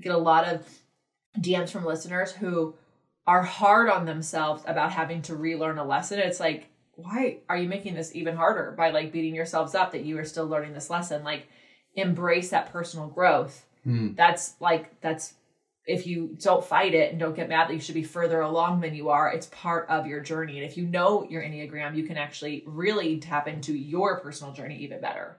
we get a lot of DMs from listeners who are hard on themselves about having to relearn a lesson. It's like, why are you making this even harder by like beating yourselves up that you are still learning this lesson? Like, embrace that personal growth. Hmm. That's like, that's if you don't fight it and don't get mad that you should be further along than you are, it's part of your journey. And if you know your Enneagram, you can actually really tap into your personal journey even better.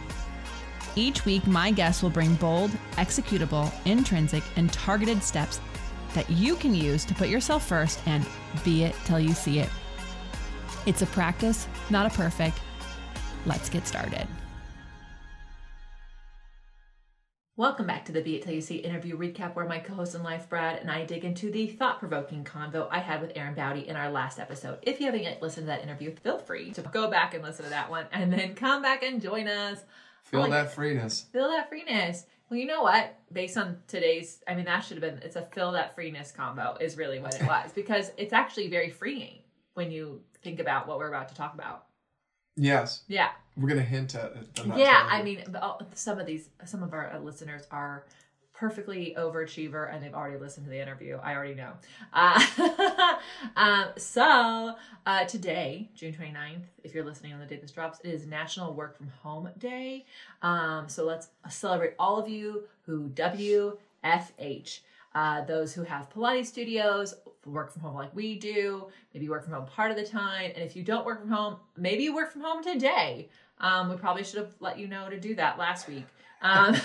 Each week, my guests will bring bold, executable, intrinsic, and targeted steps that you can use to put yourself first and be it till you see it. It's a practice, not a perfect. Let's get started. Welcome back to the Be It Till You See interview recap, where my co-host in life, Brad, and I dig into the thought-provoking convo I had with Erin Baute in our last episode. If you haven't yet listened to that interview, feel free to go back and listen to that one, and then come back and join us. Feel like- that freeness. Feel that freeness. Well, you know what? Based on today's, I mean, that should have been, it's a feel that freeness combo, is really what it was, because it's actually very freeing when you think about what we're about to talk about. Yes, Yeah. we're gonna hint at it. Yeah. I mean, some of these, some of our listeners are perfectly overachiever and they've already listened to the interview. I already know. Uh, um, so uh, today, June 29th, if you're listening on the day this drops, it is National Work from Home Day. Um, so let's celebrate all of you who WFH. Uh, those who have Pilates studios, work from home like we do, maybe work from home part of the time. And if you don't work from home, maybe you work from home today. Um, we probably should have let you know to do that last week. Um,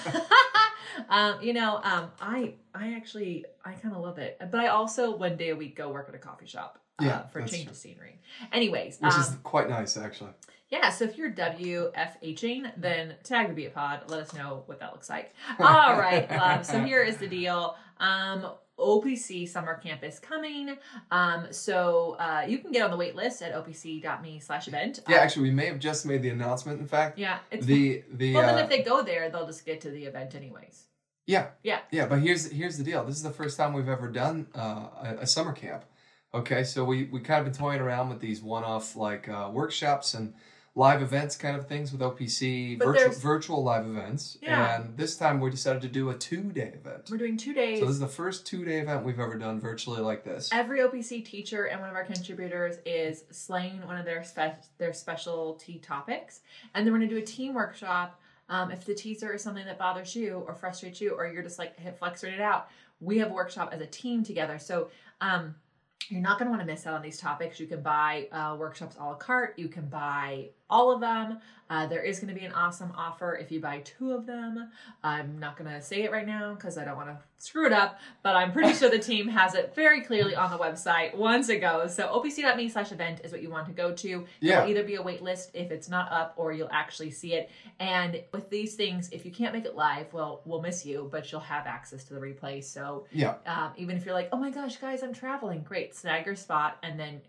um, you know, um, I I actually I kind of love it, but I also one day a week go work at a coffee shop uh, Yeah, for change true. of scenery. Anyways, which um, is quite nice actually. Yeah, so if you're WFHing, then tag the Be It Pod. Let us know what that looks like. All right, love. So here is the deal. Um, OPC summer camp is coming. Um, so uh, you can get on the wait list at opc.me slash event. Yeah, Uh, actually, we may have just made the announcement. In fact, yeah. It's the the well, then uh, if they go there, they'll just get to the event anyways. yeah Yeah. yeah. But here's here's the deal. This is the first time we've ever done uh, a, a summer camp. Okay, so we we kind of been toying around with these one-off like uh, workshops and live events kind of things with OPC, But virtual virtual live events. Yeah. And this time we decided to do a two-day event. We're doing two days. So this is the first two-day event we've ever done virtually like this. Every OPC teacher and one of our contributors is slaying one of their spe- their specialty topics, and then we're gonna do a team workshop. Um, if the teaser is something that bothers you or frustrates you, or you're just like hit it out, we have a workshop as a team together. So um, you're not going to want to miss out on these topics. You can buy uh, workshops a la carte. You can buy all of them. Uh, there is going to be an awesome offer if you buy two of them. I'm not going to say it right now because I don't want to screw it up, but I'm pretty sure the team has it very clearly on the website once it goes. So opc.me slash event is what you want to go to. Yeah. There'll either be a wait list if it's not up or you'll actually see it. And with these things, if you can't make it live, well, we'll miss you, but you'll have access to the replay. So Yeah. um, even if you're like, oh my gosh, guys, I'm traveling, great, snag your spot, and then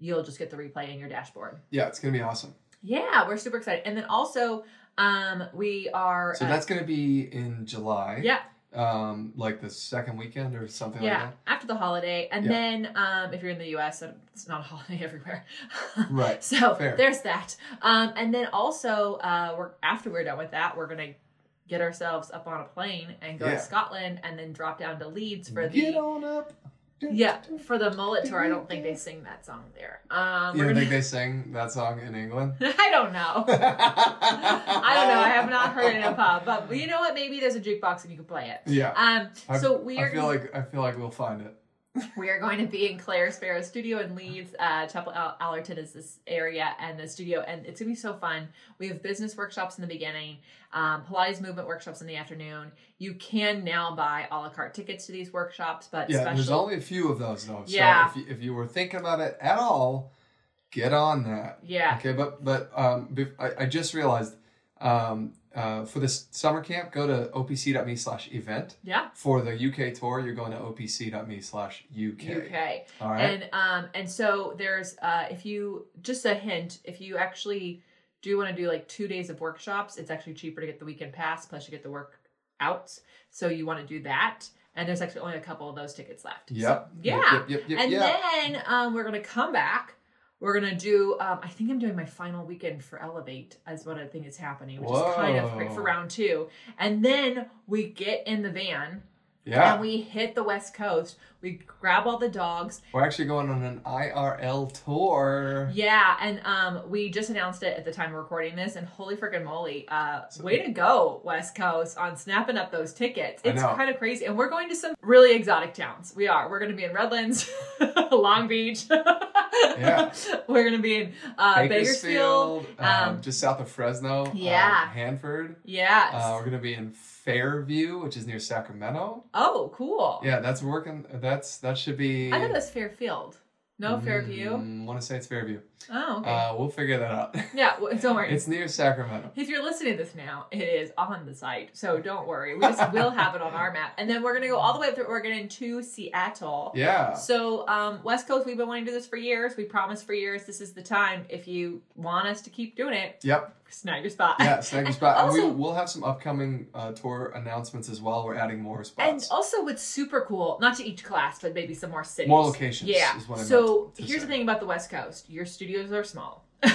you'll just get the replay in your dashboard. Yeah, it's gonna be awesome. Yeah, we're super excited. And then also, um, we are. So uh, that's gonna be in July. yeah, Um, like the second weekend or something yeah, like after the holiday, and Yeah. then um, if you're in the U.S., it's not a holiday everywhere. Right. So Fair. there's that. Um, and then also, uh, we're after we're done with that, we're gonna get ourselves up on a plane and go Yeah. to Scotland, and then drop down to Leeds for that. the Get on up. Yeah for the mullet tour. I don't think they sing that song there. Um, You don't gonna- think they sing that song in England? I don't know. I don't know. I have not heard it in a pub, but you know what? Maybe there's a jukebox and you can play it. Yeah. Um. I- So we are I feel like I feel like we'll find it. We are going to be in Claire Sparrow's studio in Leeds. Uh, Chapel Al- Allerton is this area and the studio, and it's gonna be so fun. We have business workshops in the beginning, um, Pilates movement workshops in the afternoon. You can now buy a la carte tickets to these workshops, but Yeah, there's special. only a few of those though. Yeah. So if you, if you were thinking about it at all, get on that. yeah. Okay, but but um, I, I just realized um, uh, for this summer camp, go to opc.me slash event. Yeah. For the UK tour, you're going to opc.me slash UK. UK. All right. And um and so there's uh if you just a hint, if you actually do want to do like two days of workshops, it's actually cheaper to get the weekend pass plus you get the work out. So you want to do that. And there's actually only a couple of those tickets left. So, Yep. yeah. Yep, yep, yep, and then um, we're gonna come back. We're gonna do. Um, I think I'm doing my final weekend for Elevate, as what I think is happening, which is kind of great for round two. And then we get in the van yeah. and we hit the West Coast. We grab all the dogs. We're actually going on an IRL tour. Yeah, and um, we just announced it at the time of recording this, and holy freaking moly, uh, So- way to go, West Coast, on snapping up those tickets. It's kind of crazy, and we're going to some really exotic towns. We are. We're going to be in Redlands, Long Beach. Yeah. we're going to be in uh, Bakersfield. Bakersfield, um, Um, just south of Fresno. um, yeah. Hanford. Yeah. Uh, we're gonna be in Fairview, which is near Sacramento. oh, cool. Yeah, that's working. That's that should be. I it was Fairfield. No, Fairview. want to say it's Fairview. Oh, okay. Uh, we'll figure that out. yeah, w- don't worry. it's near Sacramento. If you're listening to this now, it is on the site, so don't worry. We just will have it on our map, and then we're gonna go all the way up through Oregon into Seattle. Yeah. So um, West Coast, we've been wanting to do this for years. We promised for years this is the time. If you want us to keep doing it, Yep. Snag your spot. Yeah. Snag your spot. Also- and we, we'll have some upcoming uh, tour announcements as well. We're adding more spots. And also, what's super cool, not to each class, but maybe some more cities. More locations Yeah. is what I so here's say. the thing about the West Coast: your studios are small.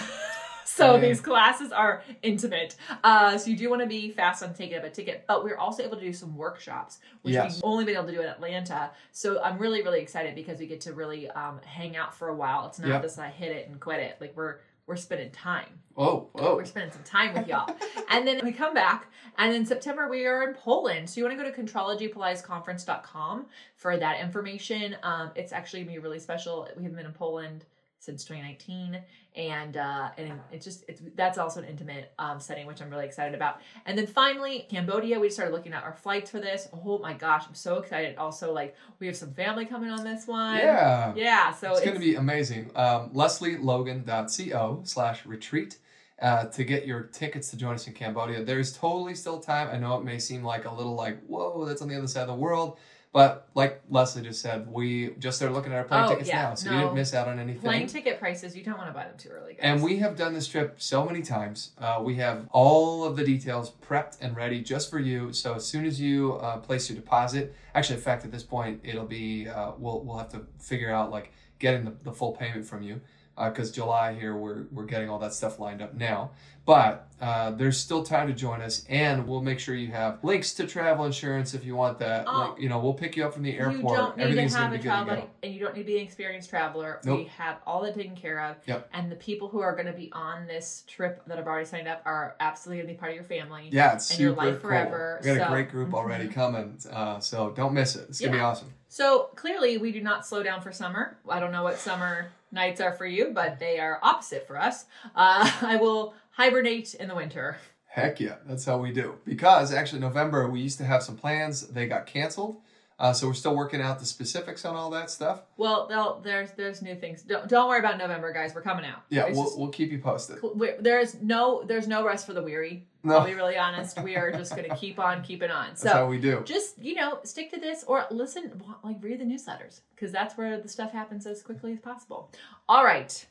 So Yeah. these classes are intimate. Uh, so you do want to be fast on taking up a ticket, but we're also able to do some workshops, which Yes. we've only been able to do in Atlanta. So I'm really, really excited because we get to really um, hang out for a while. It's not Yep. just I hit it and quit it. Like we're we're spending time. oh, oh. We're spending some time with y'all. and then we come back, and in September we are in Poland. So you want to go to contrologypilatesconference.com for that information. Um, it's actually gonna be really special. We haven't been in Poland since 2019 and uh and it's just it's that's also an intimate um setting which i'm really excited about and then finally cambodia we started looking at our flights for this oh my gosh i'm so excited also like we have some family coming on this one Yeah. yeah so it's, going to be amazing. Um, LesleyLogan.co slash retreat uh, to get your tickets to join us in Cambodia. There's totally still time. I know it may seem like a little like, whoa, that's on the other side of the world. But like Lesley just said, we just started looking at our plane Oh, tickets yeah, now. So you didn't miss out on anything. plane ticket prices you don't want to buy them too early guys. And we have done this trip so many times. Uh, we have all of the details prepped and ready just for you. So as soon as you uh, place your deposit, actually, in fact, at this point, it'll be uh, we'll we'll have to figure out like getting the, the full payment from you because July here we're we're getting all that stuff lined up now. But uh, there's still time to join us, and we'll make sure you have links to travel insurance if you want that. Oh. Like, you know, we'll pick you up from the airport. you don't need to have a be good to travel buddy, and you don't need to be an experienced traveler. We have all that taken care of. Yep. And the people who are going to be on this trip that have already signed up are absolutely going to be part of your family. Yeah, it's and your life cool. forever, We got so- a great group already Mhm. coming, uh, so don't miss it. It's gonna be awesome. So clearly, we do not slow down for summer. I don't know what summer nights are for you, but they are opposite for us. Uh, I will hibernate in the winter. Heck yeah, that's how we do. Because actually, November we used to have some plans. They got canceled, uh, so we're still working out the specifics on all that stuff. Well, there's there's new things. Don't, don't worry about November, guys. We're coming out. Yeah, It's we'll, just- we'll keep you posted. there's no there's no rest for the weary. No. I'll be really honest. We are just going to keep on keeping on. That's how So we do. just you know, stick to this or listen, like read the newsletters because that's where the stuff happens as quickly as possible. All right,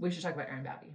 we should talk about Erin Baute.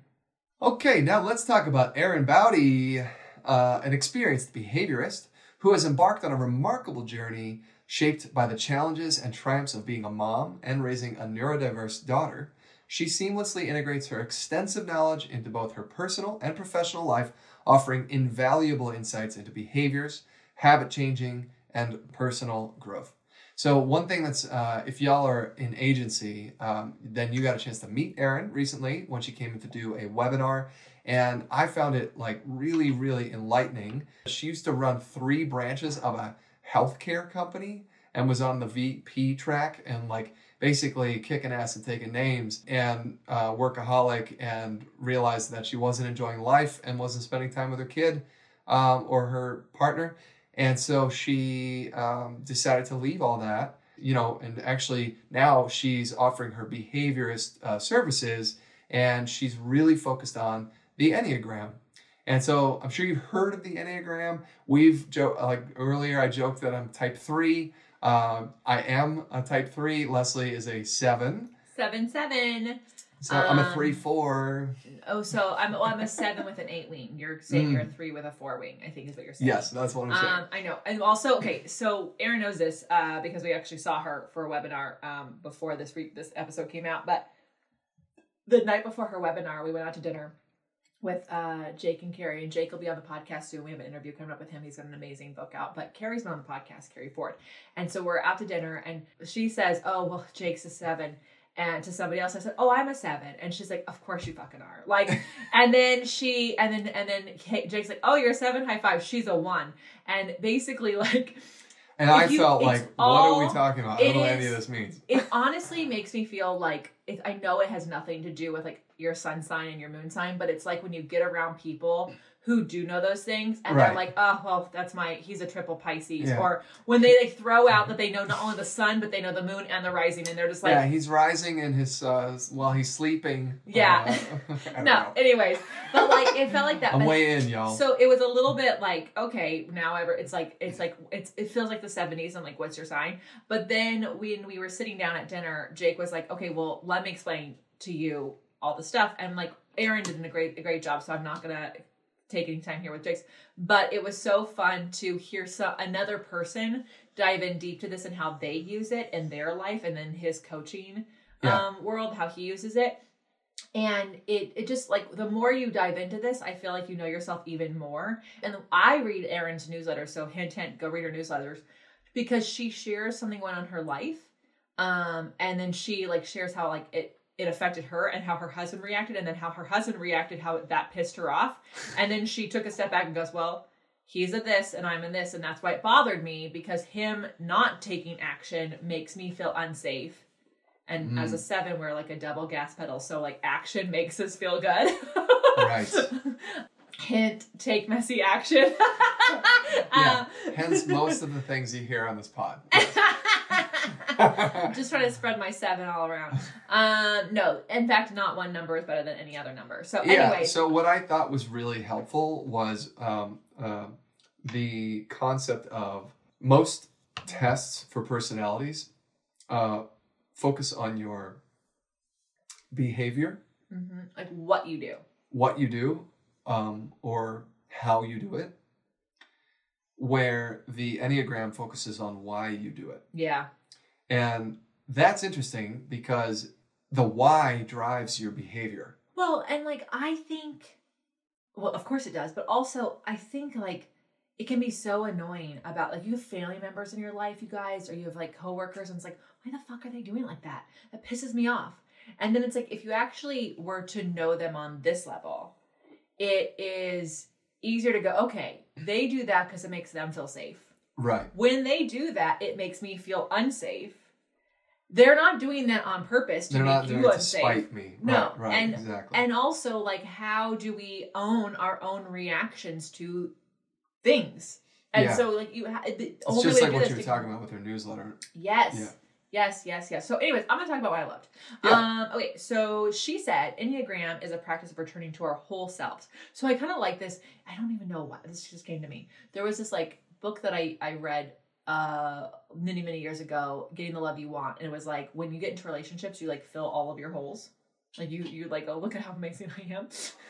Okay, now let's talk about Erin Baute, uh, an experienced behaviorist who has embarked on a remarkable journey shaped by the challenges and triumphs of being a mom and raising a neurodiverse daughter. She seamlessly integrates her extensive knowledge into both her personal and professional life, offering invaluable insights into behaviors, habit changing, and personal growth. So one thing that's, uh, if y'all are in agency, um, then you got a chance to meet Erin recently when she came in to do a webinar, and I found it like really, really enlightening. She used to run three branches of a healthcare company and was on the VP track and like basically kicking ass and taking names and uh, workaholic and realized that she wasn't enjoying life and wasn't spending time with her kid um, or her partner and so she um, decided to leave all that, you know, and actually now she's offering her behaviorist uh, services and she's really focused on the Enneagram. And so I'm sure you've heard of the Enneagram. We've joked like earlier. I joked that I'm Type Three. Um, I am a Type Three. Lesley is a Seven. Seven seven. So I'm a Um, Three Four. Oh, so I'm well, I'm a seven with an eight wing. You're saying you're a three with a four wing. I think is what you're saying. Mm. Yes, that's what I'm saying. Um, I know, and also okay. So Erin knows this uh, because we actually saw her for a webinar um, before this re- this episode came out. But the night before her webinar, we went out to dinner with uh, Jake and Carrie, and Jake will be on the podcast soon. We have an interview coming up with him. He's got an amazing book out. But Carrie's been on the podcast, Carrie Ford, and so we're out to dinner, and she says, "Oh well, Jake's a seven. And to somebody else, I said, "Oh, I'm a seven. and she's like, "Of course you fucking are." Like, and then she, and then and then Jake's like, "Oh, you're a seven. High five. She's a one, and basically, like, and I you- felt like, what are we talking about? I don't know what any of this means. it honestly makes me feel like it, I know it has nothing to do with like your sun sign and your moon sign, but it's like when you get around people who do know those things and they're like, oh, well, that's my, he's a triple Pisces. Yeah. Or when they like throw out that they know not only the sun, but they know the moon and the rising, and they're just like, yeah, he's rising in his uh, while he's sleeping. Yeah. Uh, no. know. Anyways, but like it felt like that. I'm but- way in, y'all. So it was a little bit like, okay, now ever it's like it's like it's it feels like the seventies and like what's your sign? But then when we were sitting down at dinner, Jake was like, Okay, well let me explain to you all the stuff. And like Erin did a great a great job, so I'm not gonna take any time here with Jake's. But it was so fun to hear so another person dive in deep to this and how they use it in their life and then his coaching Yeah. um world, how he uses it and it it just like the more you dive into this i feel like you know yourself even more and i read erin's newsletter so hint hint go read her newsletters because she shares something going on in her life um and then she like shares how like it it affected her and how her husband reacted and then how her husband reacted how that pissed her off and then she took a step back and goes well he's a this and i'm a this and that's why it bothered me because him not taking action makes me feel unsafe and Mm. as a seven, we're like a double gas pedal. So like action makes us feel good. Right. Hint, take messy action. yeah. Hence most of the things you hear on this pod. Just trying to spread my seven all around. Um, no, in fact, not one number is better than any other number. So yeah. anyway, So what I thought was really helpful was um, uh, the concept of most tests for personalities uh, focus on your behavior, Mhm, like what you do. what you do, um, or how you do it. Where the Enneagram focuses on why you do it. Yeah. And that's interesting because the why drives your behavior. Well, and like I think, well, of course it does, but also I think like it can be so annoying about like you have family members in your life, you guys, or you have like coworkers, and it's like, why the fuck are they doing like that? That pisses me off. And then it's like if you actually were to know them on this level, it is easier to go, okay, they do that because it makes them feel safe. Right. When they do that, it makes me feel unsafe. They're not doing that on purpose to They're make not you doing it to unsafe. spite me. No, Right, right and- exactly. And also, like, how do we own our own reactions to things? And Yeah. so, like, you ha- the it's only just way like what you were to- talking about with her newsletter. Yes. Yeah. Yes, yes, yes. So, anyways, I'm gonna talk about what I loved. Yeah. Um, okay, so she said Enneagram is a practice of returning to our whole selves. So I kind of like this. I don't even know why this just came to me. There was this like book that I I read uh many many years ago, Getting the Love You Want, and it was like when you get into relationships, you like fill all of your holes. Like you you like oh look at how amazing I am,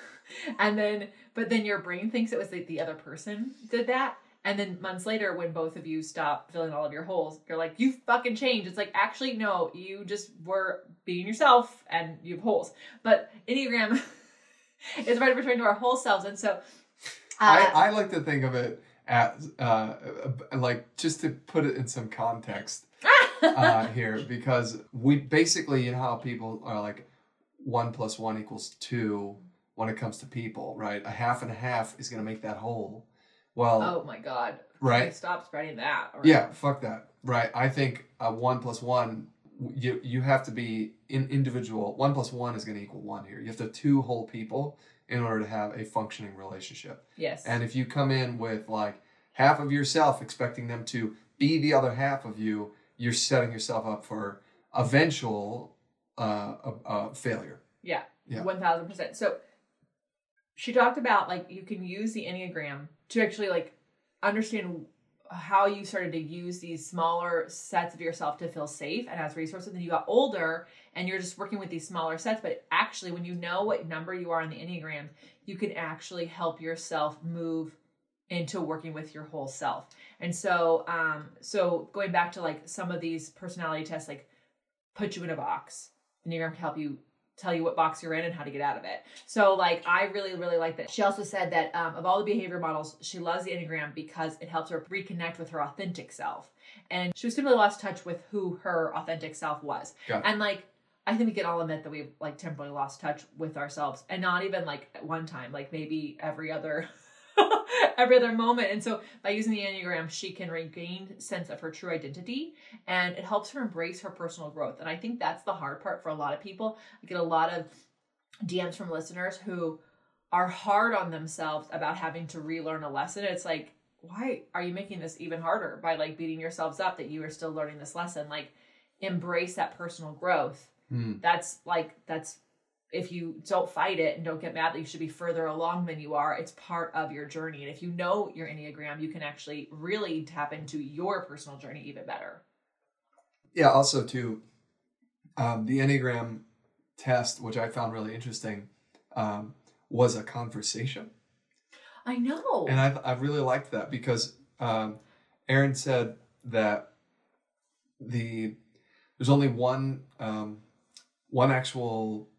and then but then your brain thinks it was like the other person did that. And then months later, when both of you stop filling all of your holes, you're like, you fucking changed. It's like, actually, no, you just were being yourself and you have holes. But Enneagram is right returning to our whole selves. And so, uh, I, I like to think of it as uh, like just to put it in some context uh, here because we basically you know how people are like one plus one equals two when it comes to people right? A half and a half is going to make that whole. Well oh my God. right? Stop spreading that. Or- yeah fuck that right? I think a one plus one you you have to be in individual one plus one is going to equal one here. You have to have two whole people in order to have a functioning relationship Yes. and if you come in with like half of yourself expecting them to be the other half of you, you're setting yourself up for eventual uh, uh, uh, failure. yeah. Yeah. 1000%. So, she talked about like you can use the Enneagram to actually like understand how you started to use these smaller sets of yourself to feel safe and as resources. Then you got older and you're just working with these smaller sets. But actually, when you know what number you are in the Enneagram, you can actually help yourself move into working with your whole self. And so, um, so going back to like some of these personality tests, like put you in a box. Enneagram can help you tell you what box you're in and how to get out of it. So like I really really like that. She also said that um, of all the behavior models, she loves the Enneagram because it helps her reconnect with her authentic self. And she was simply lost touch with who her authentic self was. And like I think we can all admit that we've like temporarily lost touch with ourselves and not even like at one time, like maybe every other every other moment. And so by using the Enneagram, she can regain sense of her true identity and it helps her embrace her personal growth. And I think that's the hard part for a lot of people. I get a lot of DMs from listeners who are hard on themselves about having to relearn a lesson. It's like, why are you making this even harder by like beating yourselves up that you are still learning this lesson? Like embrace that personal growth. Mm. That's like that's if you don't fight it and don't get mad that you should be further along than you are, it's part of your journey. And if you know your Enneagram, you can actually really tap into your personal journey even better. Yeah, also too, um, the Enneagram test, which I found really interesting, um, was a conversation. I know. And I, I really liked that because um, Erin said that the there's only one um, one actual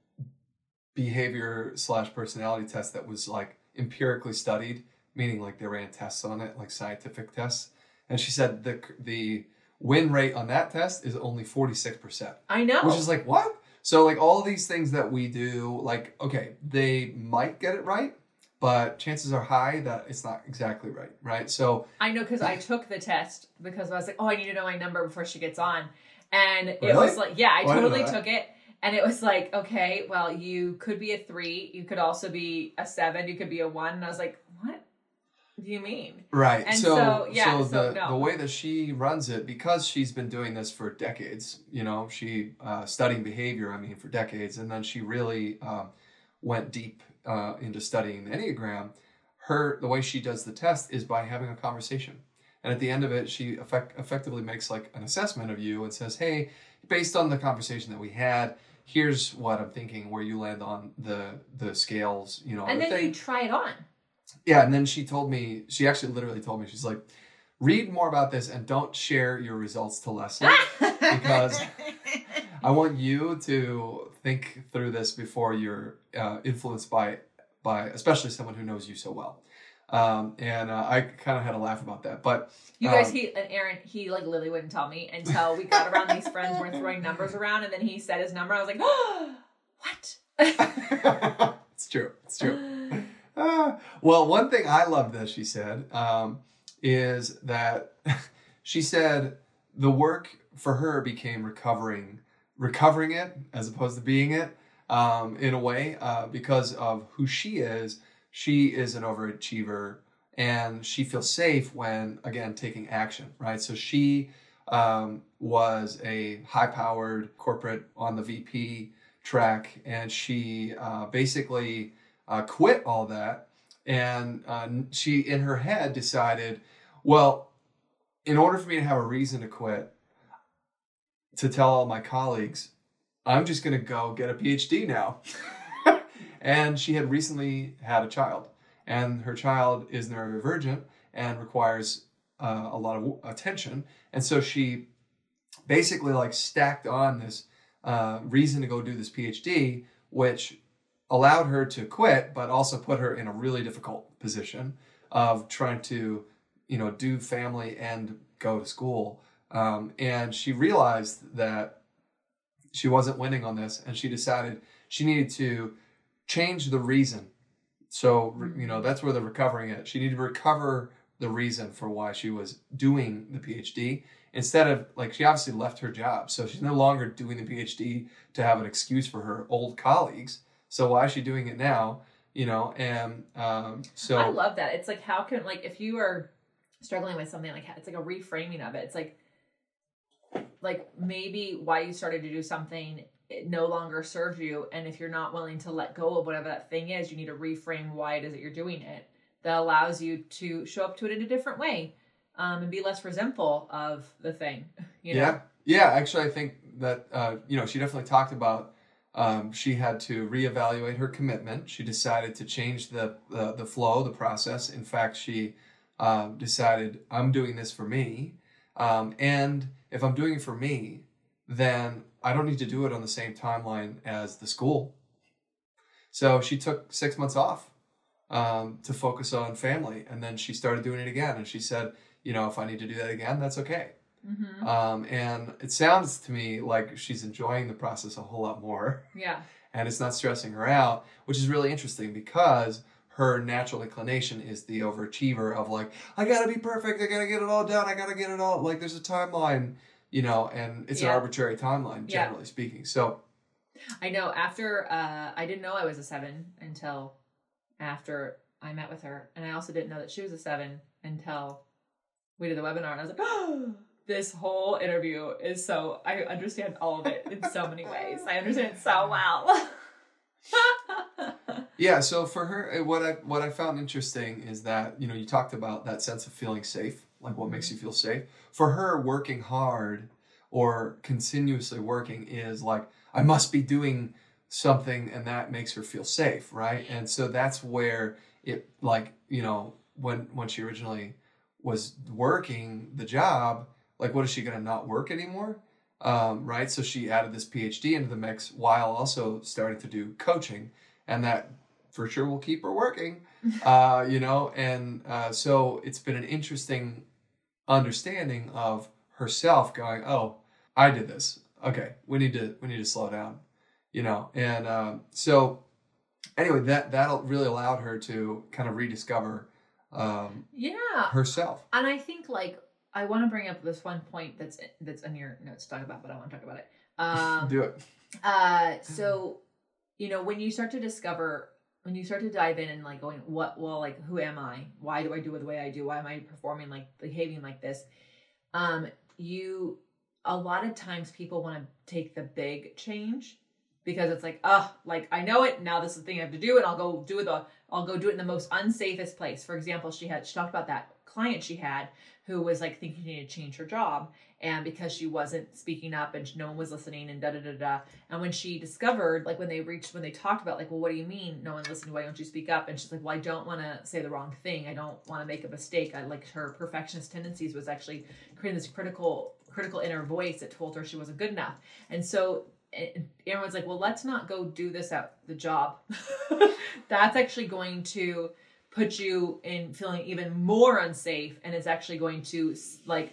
behavior slash personality test that was like empirically studied, meaning like they ran tests on it, like scientific tests. And she said the the win rate on that test is only forty six percent, I know. which is like what? So like all these things that we do, like okay, they might get it right, but chances are high that it's not exactly right, right? So I know because I took the test because I was like, oh, I need to know my number before she gets on. And it Really? was like, yeah, I Oh, I totally that. took it. And it was like, okay, well, you could be a three. You could also be a seven. You could be a one. And I was like, what do you mean? Right. And so, so, yeah, so so the no. the way that she runs it, because she's been doing this for decades, you know, she uh, studying behavior. I mean, for decades, and then she really um, went deep uh, into studying the enneagram. Her the way she does the test is by having a conversation, and at the end of it, she effect, effectively makes like an assessment of you and says, "Hey, based on the conversation that we had." Here's what I'm thinking. Where you land on the the scales, you know. And the then thing. you try it on. Yeah, and then she told me, she actually literally told me, she's like, read more about this and don't share your results to Lesley because I want you to think through this before you're uh, influenced by, by especially someone who knows you so well. Um, and uh, I kind of had a laugh about that, but You guys, Um, he and Erin, he like literally wouldn't tell me until we got around these friends were throwing numbers around, and then he said his number. I was like, oh, what? it's true. It's true. Ah, well, one thing I loved that she said um, is that she said the work for her became recovering, recovering it as opposed to being it um, in a way uh, because of who she is. She is an overachiever and she feels safe when, again, taking action, right? So she um, was a high powered corporate on the VP track and she uh, basically uh, quit all that. And uh, she, in her head, decided, well, in order for me to have a reason to quit, to tell all my colleagues, I'm just going to go get a PhD now. and she had recently had a child, and her child is neurodivergent and requires uh, a lot of attention. And so she basically like stacked on this uh, reason to go do this PhD, which allowed her to quit, but also put her in a really difficult position of trying to, you know, do family and go to school. Um, and she realized that she wasn't winning on this, and she decided she needed to change the reason. So, you know, that's where the recovering it. She needed to recover the reason for why she was doing the PhD instead of like she obviously left her job so she's no longer doing the phd to have an excuse for her old colleagues so why is she doing it now you know and um, so I love that. It's like how can like if you are struggling with something like it's like a reframing of it. It's like like maybe why you started to do something it no longer serves you and if you're not willing to let go of whatever that thing is you need to reframe why it is that you're doing it that allows you to show up to it in a different way um, and be less resentful of the thing you know Yeah, yeah. Actually, I think that uh, you know she definitely talked about um, she had to reevaluate her commitment. She decided to change the the, the flow, the process. In fact, she um, decided I'm doing this for me, um, and if I'm doing it for me, then I don't need to do it on the same timeline as the school. So she took six months off um, to focus on family, and then she started doing it again. And she said, you know, if I need to do that again, that's okay. hmm Um, and it sounds to me like she's enjoying the process a whole lot more yeah and it's not stressing her out, which is really interesting because her natural inclination is the overachiever of like, I gotta be perfect, I gotta get it all done, I gotta get it all like there's a timeline, you know, and it's Yeah. an arbitrary timeline, Yeah. generally speaking. So I know after uh, I didn't know I was a seven until after I met with her, and I also didn't know that she was a seven until we did the webinar, and I was like, oh, this whole interview is so I understand all of it in so many ways. I understand it so well. Yeah, so for her, what I what I found interesting is that you know you talked about that sense of feeling safe, like what makes you feel safe. For her, working hard or continuously working is like I must be doing something, and that makes her feel safe, right? And so that's where it like you know when when she originally was working the job, like what is she gonna not work anymore? Um, right? So she added this PhD into the mix while also starting to do coaching, and that for sure we'll keep her working. Uh, you know, and uh, so it's been an interesting understanding of herself going, "Oh, I did this. Okay, we need to we need to slow down." You know, and um, so anyway, that that really allowed her to kind of rediscover um, yeah, herself. and I think like I want to bring up this one point that's that's in your notes to talk about, but I want to talk about it. Um, Do it. Uh, so, you know, when you start to discover, when you start to dive in and like going, what, well, like, who am I? Why do I do it the way I do? Why am I performing like, behaving like this? Um, you, a lot of times people want to take the big change because it's like, oh, like I know it. Now this is the thing I have to do, and I'll go do it. The, I'll go do it in the most unsafest place. For example, she had she talked about that client she had who was like thinking she needed to change her job, and because she wasn't speaking up and no one was listening, and da da da da. And when she discovered, like when they reached, when they talked about, like, well, what do you mean no one listened? Why don't you speak up? And she's like, well, I don't want to say the wrong thing. I don't want to make a mistake. I like her perfectionist tendencies was actually creating this critical critical inner voice that told her she wasn't good enough. And so and Erin's like, well, let's not go do this at the job. That's actually going to put you in feeling even more unsafe, and it's actually going to like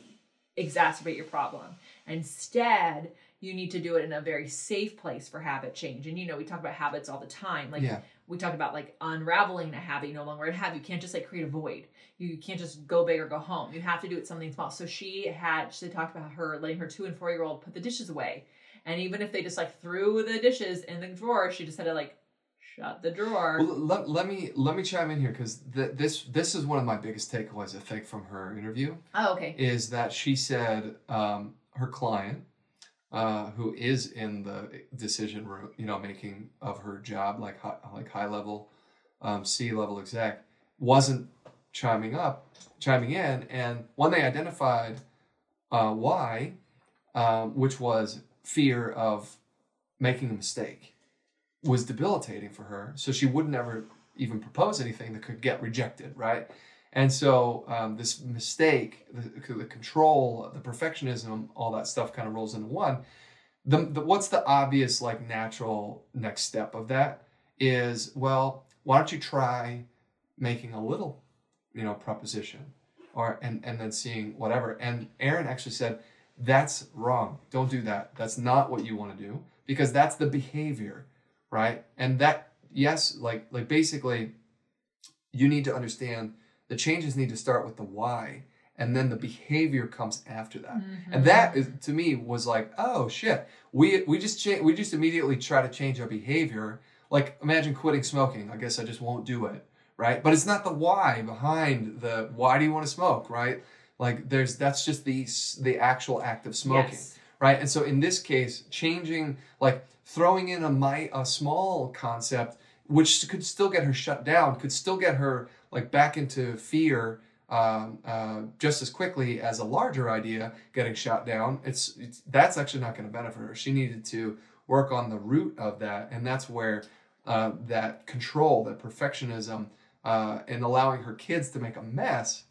exacerbate your problem. Instead, you need to do it in a very safe place for habit change. And you know, we talk about habits all the time. Like Yeah. we talk about like unraveling a habit you no longer have. You can't just like create a void. You can't just go big or go home. You have to do it something small. So she had she talked about her letting her two and four year old put the dishes away. And even if they just like threw the dishes in the drawer, she just had to like shut the drawer. Well, let, let me let me chime in here because th- this this is one of my biggest takeaways I think from her interview oh, okay. is that she said um, her client, uh, who is in the decision room, you know, making of her job, like high, like high level, um, C level exec, wasn't chiming up, chiming in, and when they identified uh, why, um, which was fear of making a mistake, was debilitating for her. So she would never even propose anything that could get rejected, right? And so um, this mistake, the, the control, the perfectionism, all that stuff kind of rolls into one. The, the what's the obvious like natural next step of that is well, why don't you try making a little, you know, proposition, or and and then seeing whatever. And Erin actually said that's wrong. Don't do that. That's not what you want to do because that's the behavior, right? And that yes, like like basically, you need to understand the changes need to start with the why and then the behavior comes after that. Mm-hmm. And that is to me was like oh shit. We we just cha- we just immediately try to change our behavior. Like imagine quitting smoking. I guess i just won't do it right? But it's not the why behind the why do you want to smoke? right like there's that's just the the actual act of smoking Yes. right and so in this case changing like throwing in a my a small concept which could still get her shut down, could still get her like back into fear um, uh, just as quickly as a larger idea getting shot down. It's, it's that's actually not going to benefit her. She needed to work on the root of that, and that's where uh, that control, that perfectionism, uh, and allowing her kids to make a mess.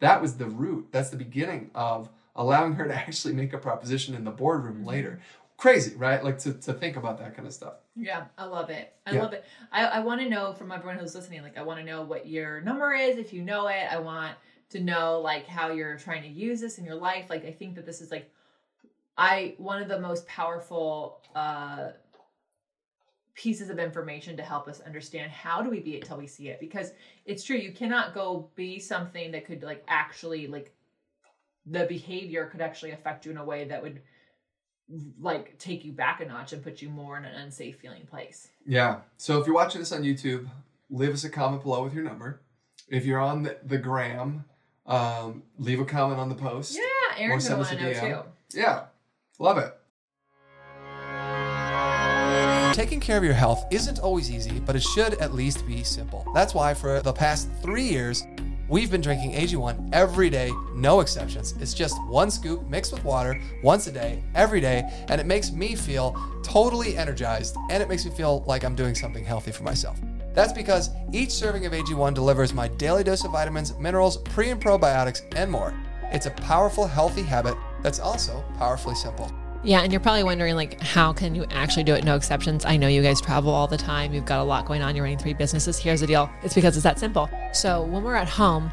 That was the root. That's the beginning of allowing her to actually make a proposition in the boardroom later. Crazy, right? Like to, to think about that kind of stuff. Yeah, I love it. I Yeah. love it. I, I want to know from everyone who's listening, like, I want to know what your number is if you know it. I want to know, like, how you're trying to use this in your life. Like, I think that this is, like, I, one of the most powerful, uh, pieces of information to help us understand how do we be it till we see it because it's true you cannot go be something that could like actually like the behavior could actually affect you in a way that would like take you back a notch and put you more in an unsafe feeling place. Yeah. So if you're watching this on YouTube, leave us a comment below with your number. If you're on the, the gram, um, leave a comment on the post. Yeah, Erin's send gonna us want a to know DM. too. Yeah. Love it. Taking care of your health isn't always easy, but it should at least be simple. That's why for the past three years, we've been drinking AG1 every day, no exceptions. It's just one scoop mixed with water once a day, every day, and it makes me feel totally energized and it makes me feel like I'm doing something healthy for myself. That's because each serving of AG1 delivers my daily dose of vitamins, minerals, pre and probiotics, and more. It's a powerful, healthy habit that's also powerfully simple. Yeah, and you're probably wondering, like, how can you actually do it? No exceptions. I know you guys travel all the time. You've got a lot going on. You're running three businesses. Here's the deal it's because it's that simple. So when we're at home,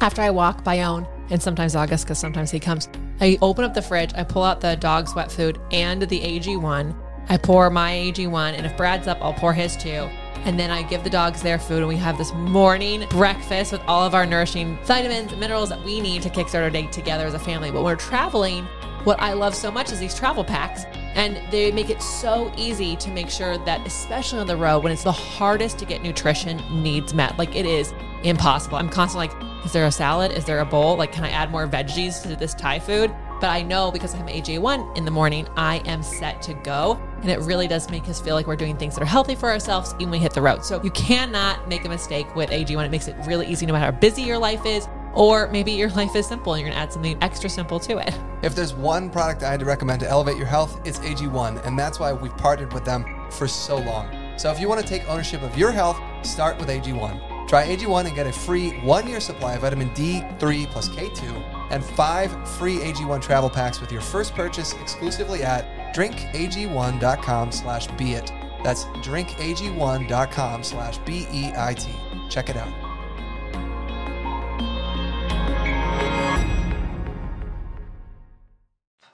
after I walk by own, and sometimes August, because sometimes he comes, I open up the fridge, I pull out the dog's wet food and the AG1. I pour my AG1, and if Brad's up, I'll pour his too. And then I give the dogs their food, and we have this morning breakfast with all of our nourishing vitamins minerals that we need to kickstart our day together as a family. But when we're traveling, what I love so much is these travel packs, and they make it so easy to make sure that, especially on the road, when it's the hardest to get nutrition needs met, like it is impossible. I'm constantly like, is there a salad? Is there a bowl? Like, can I add more veggies to this Thai food? But I know because I'm AG1 in the morning, I am set to go. And it really does make us feel like we're doing things that are healthy for ourselves even when we hit the road. So you cannot make a mistake with AG1. It makes it really easy no matter how busy your life is, or maybe your life is simple and you're gonna add something extra simple to it. If there's one product I had to recommend to elevate your health, it's AG1, and that's why we've partnered with them for so long. So if you want to take ownership of your health, start with AG1. Try AG1 and get a free one-year supply of vitamin D3 plus K2 and five free AG1 travel packs with your first purchase exclusively at drinkag1.com slash beit. That's drinkag1.com slash B-E-I-T. Check it out.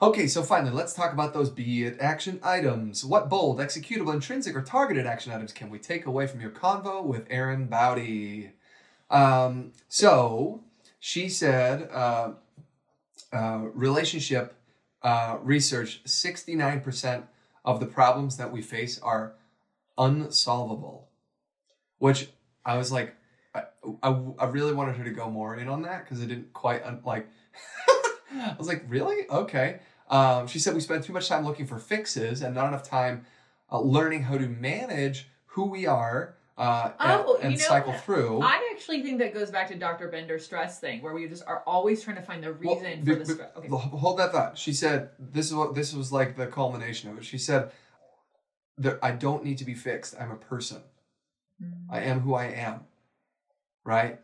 Okay, so finally, let's talk about those be it action items. What bold, executable, intrinsic, or targeted action items can we take away from your convo with Erin Baute? Um, so she said, uh, uh, relationship uh, research 69% of the problems that we face are unsolvable, which I was like, I, I, I really wanted her to go more in on that because I didn't quite un- like. I was like, really? Okay. Um, she said we spend too much time looking for fixes and not enough time uh, learning how to manage who we are uh, and, Oh, and you know, cycle through. I actually think that goes back to Dr. Bender's stress thing, where we just are always trying to find the Well, reason be- for the stress. Okay. Hold that thought. She said this is what this was like the culmination of it. She said, "There, I don't need to be fixed. I'm a person. I am who I am." Right.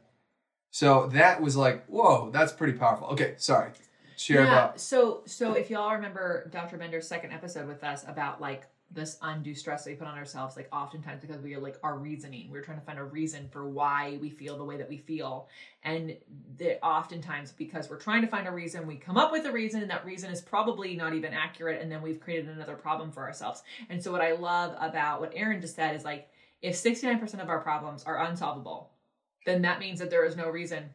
So that was like, whoa, that's pretty powerful. Okay, sorry. Share yeah. about So, so if y'all remember Dr. Bender's second episode with us about like this undue stress that we put on ourselves, like oftentimes because we are like our reasoning, we're trying to find a reason for why we feel the way that we feel, and that oftentimes because we're trying to find a reason, we come up with a reason, and that reason is probably not even accurate, and then we've created another problem for ourselves. And so, what I love about what Erin just said is like, if sixty nine percent of our problems are unsolvable, then that means that there is no reason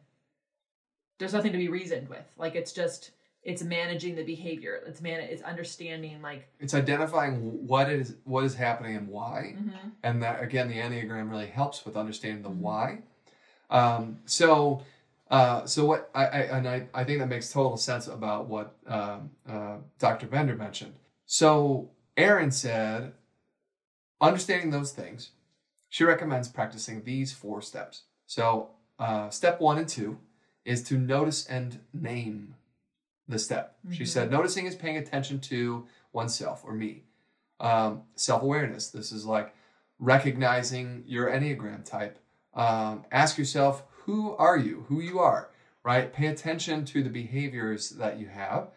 there's nothing to be reasoned with. Like it's just it's managing the behavior. It's man it's understanding like it's identifying what is what is happening and why. mhm. and that again the enneagram really helps with understanding the Mhm. why um, so uh, so what I, I and I, I think that makes total sense about what um, uh, dr bender mentioned so erin said understanding those things, she recommends practicing these four steps. So, uh, step one and two is to notice and name the step. She said, noticing is paying attention to oneself or me. Um, Self awareness. This is like recognizing your Enneagram type. Um, ask yourself, who are you? Who you are, right? Pay attention to the behaviors that you have.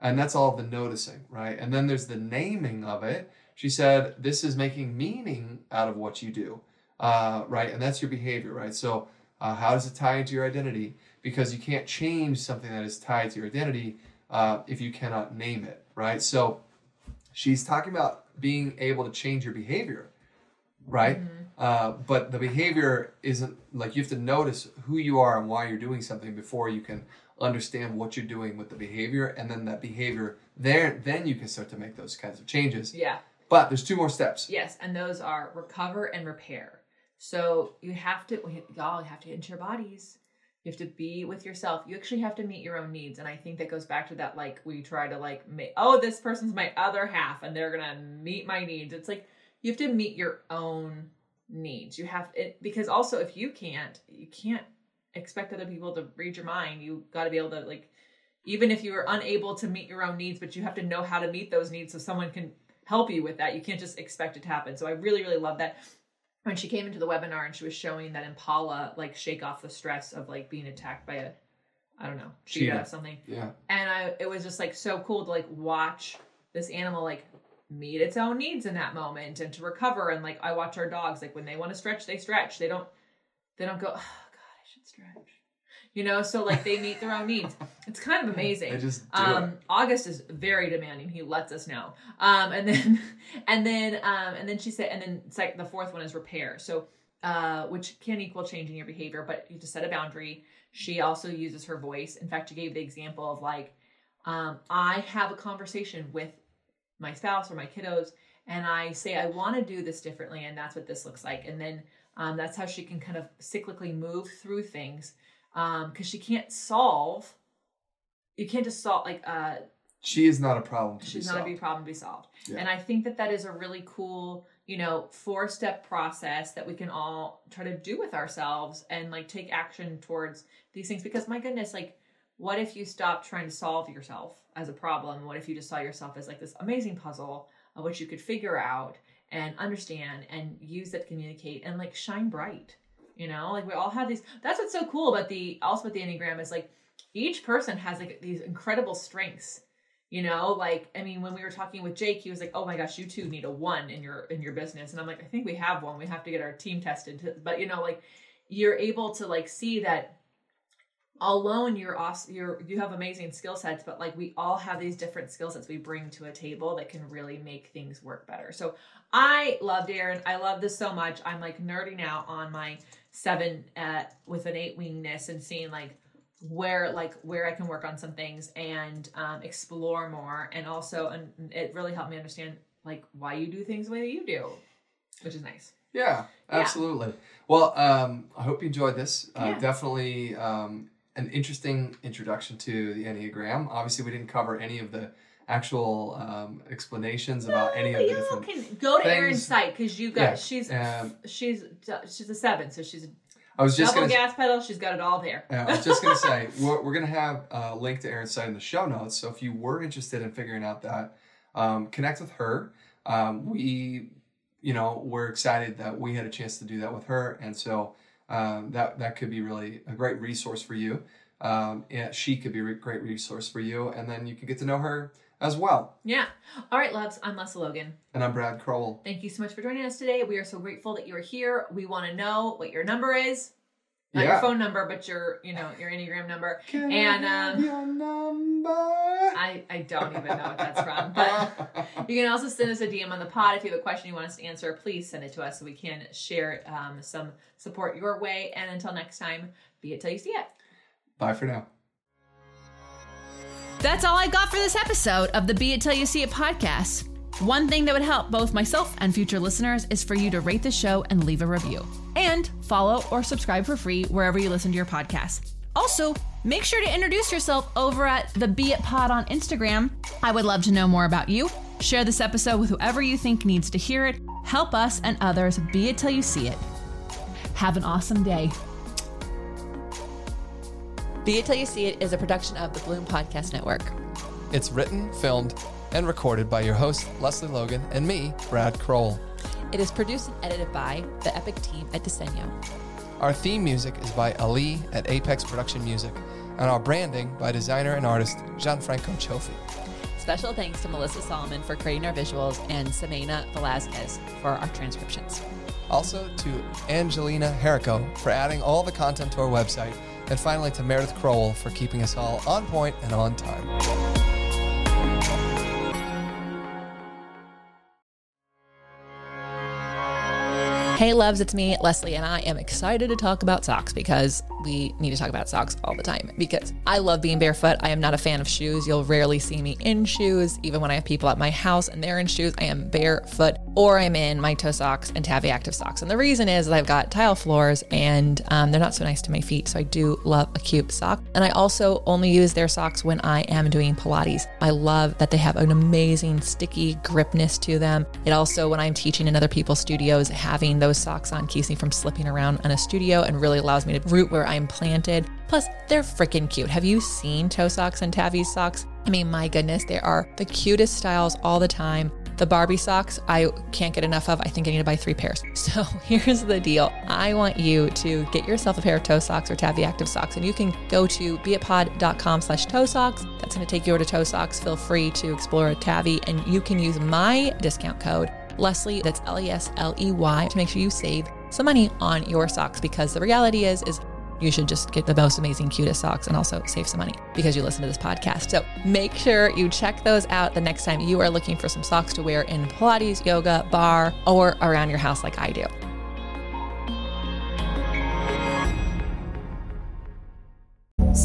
And that's all the noticing, right? And then there's the naming of it. She said, this is making meaning out of what you do, uh, right? And that's your behavior, right? So, uh, how does it tie into your identity? Because you can't change something that is tied to your identity uh, if you cannot name it, right? So, she's talking about being able to change your behavior, right? Uh, but the behavior isn't like you have to notice who you are and why you're doing something before you can understand what you're doing with the behavior, and then that behavior there, then you can start to make those kinds of changes. Yeah. But there's two more steps. Yes, and those are recover and repair. So you have to, y'all have to get into your bodies. You have to be with yourself. You actually have to meet your own needs, and I think that goes back to that. Like we try to like, make, oh, this person's my other half, and they're gonna meet my needs. It's like you have to meet your own needs. You have it because also if you can't, you can't expect other people to read your mind. You got to be able to like, even if you are unable to meet your own needs, but you have to know how to meet those needs so someone can help you with that. You can't just expect it to happen. So I really, really love that. When she came into the webinar and she was showing that Impala like shake off the stress of like being attacked by a, I don't know, cheetah, Cheetah. or something. Yeah. And I, it was just like so cool to like watch this animal like meet its own needs in that moment and to recover. And like I watch our dogs like when they want to stretch, they stretch. They don't, they don't go. Oh God, I should stretch. You know, so like they meet their own needs. It's kind of amazing. They just Um, it. August is very demanding. He lets us know. Um, and then, and then, um, and then she said, and then it's like the fourth one is repair. So, uh, which can equal changing your behavior, but you have to set a boundary. She also uses her voice. In fact, she gave the example of like, um, I have a conversation with my spouse or my kiddos, and I say I want to do this differently, and that's what this looks like. And then um, that's how she can kind of cyclically move through things because she can't solve. You can't just solve like uh, She is not a problem. To she's be not a solved. big problem to be solved. Yeah. And I think that that is a really cool, you know, four step process that we can all try to do with ourselves and like take action towards these things. Because my goodness, like, what if you stopped trying to solve yourself as a problem? What if you just saw yourself as like this amazing puzzle of which you could figure out and understand and use that to communicate and like shine bright? You know, like we all have these. That's what's so cool about the also about the Enneagram is like each person has like these incredible strengths you know? Like i mean when we were talking with jake he was like oh my gosh you two need a one in your in your business. And i'm like i think we have one. We have to get our team tested but you know like you're able to like see that alone you're awesome you're you have amazing skill sets but like we all have these different skill sets we bring to a table that can really make things work better so i loved erin i love this so much i'm like nerding out on my seven uh, with an eight wingness and seeing like where like where I can work on some things and um, explore more, and also and it really helped me understand like why you do things the way that you do, which is nice. Yeah, Yeah. absolutely. Well, um, I hope you enjoyed this. Uh, Yeah. Definitely um, an interesting introduction to the Enneagram. Obviously, we didn't cover any of the actual um, explanations about any of the different. can go to things. Erin's site because you got Yeah, she's um, she's she's a seven, so she's a I was just double gonna. gas pedal. She's got it all there. Yeah, I was just gonna say we're, we're gonna have a link to Erin's site in the show notes. So if you were interested in figuring out that, um, connect with her. Um, we, you know, we're excited that we had a chance to do that with her, and so um, that that could be really a great resource for you. Um, yeah, she could be a re- great resource for you, and then you can get to know her as well. Yeah. All right, loves. I'm Lesley Logan. And I'm Brad Crowell. Thank you so much for joining us today. We are so grateful that you are here. We want to know what your number is. Not your phone number, but your, you know, your Enneagram number. Can And, um, your number? I, I don't even know what that's from. But you can also send us a DM on the pod if you have a question you want us to answer. Please send it to us so we can share um, some support your way. And until next time, be it till you see it. Bye for now. That's all I got for this episode of the Be It Till You See It podcast. One thing that would help both myself and future listeners is for you to rate the show and leave a review. And follow or subscribe for free wherever you listen to your podcast. Also, make sure to introduce yourself over at the Be It Pod on Instagram. I would love to know more about you Share this episode with whoever you think needs to hear it. Help us and others be it till you see it. Have an awesome day. Be It Till You See It is a production of the Bloom Podcast Network. It's written, filmed, and recorded by your host, Lesley Logan, and me, Brad Crowell. It is produced and edited by the Epic team at Disenyo. Our theme music is by Ali at Apex Production Music, and our branding by designer and artist Gianfranco Chofi. Special thanks to Melissa Solomon for creating our visuals and Semena Velazquez for our transcriptions. Also to Angelina Herrico for adding all the content to our website, and finally to Meredith Crowell for keeping us all on point and on time. Hey, loves, it's me, Lesley, and I am excited to talk about socks because we need to talk about socks all the time because I love being barefoot. I am not a fan of shoes. You'll rarely see me in shoes. Even when I have people at my house and they're in shoes, I am barefoot or I'm in my ToeSox and Tavi Active socks. And the reason is I've got tile floors and um, they're not so nice to my feet. So I do love a cute sock. And I also only use their socks when I am doing Pilates. I love that they have an amazing sticky gripness to them. It also, when I'm teaching in other people's studios, having those socks on keeps me from slipping around in a studio and really allows me to root where I'm planted. Plus, they're freaking cute. Have you seen ToeSox and Tavi's socks? I mean, my goodness, they are the cutest styles all the time. The Barbie socks, I can't get enough of. I think I need to buy three pairs. So here's the deal. I want you to get yourself a pair of ToeSox or Tavi Active socks, and you can go to beitpod.com slash toe socks. That's going to take you over to ToeSox. Feel free to explore a Tavi, and you can use my discount code Lesley, that's L E S L E Y, to make sure you save some money on your socks because the reality is, is you should just get the most amazing, cutest socks and also save some money because you listen to this podcast. So make sure you check those out the next time you are looking for some socks to wear in Pilates, yoga, bar, or around your house like I do.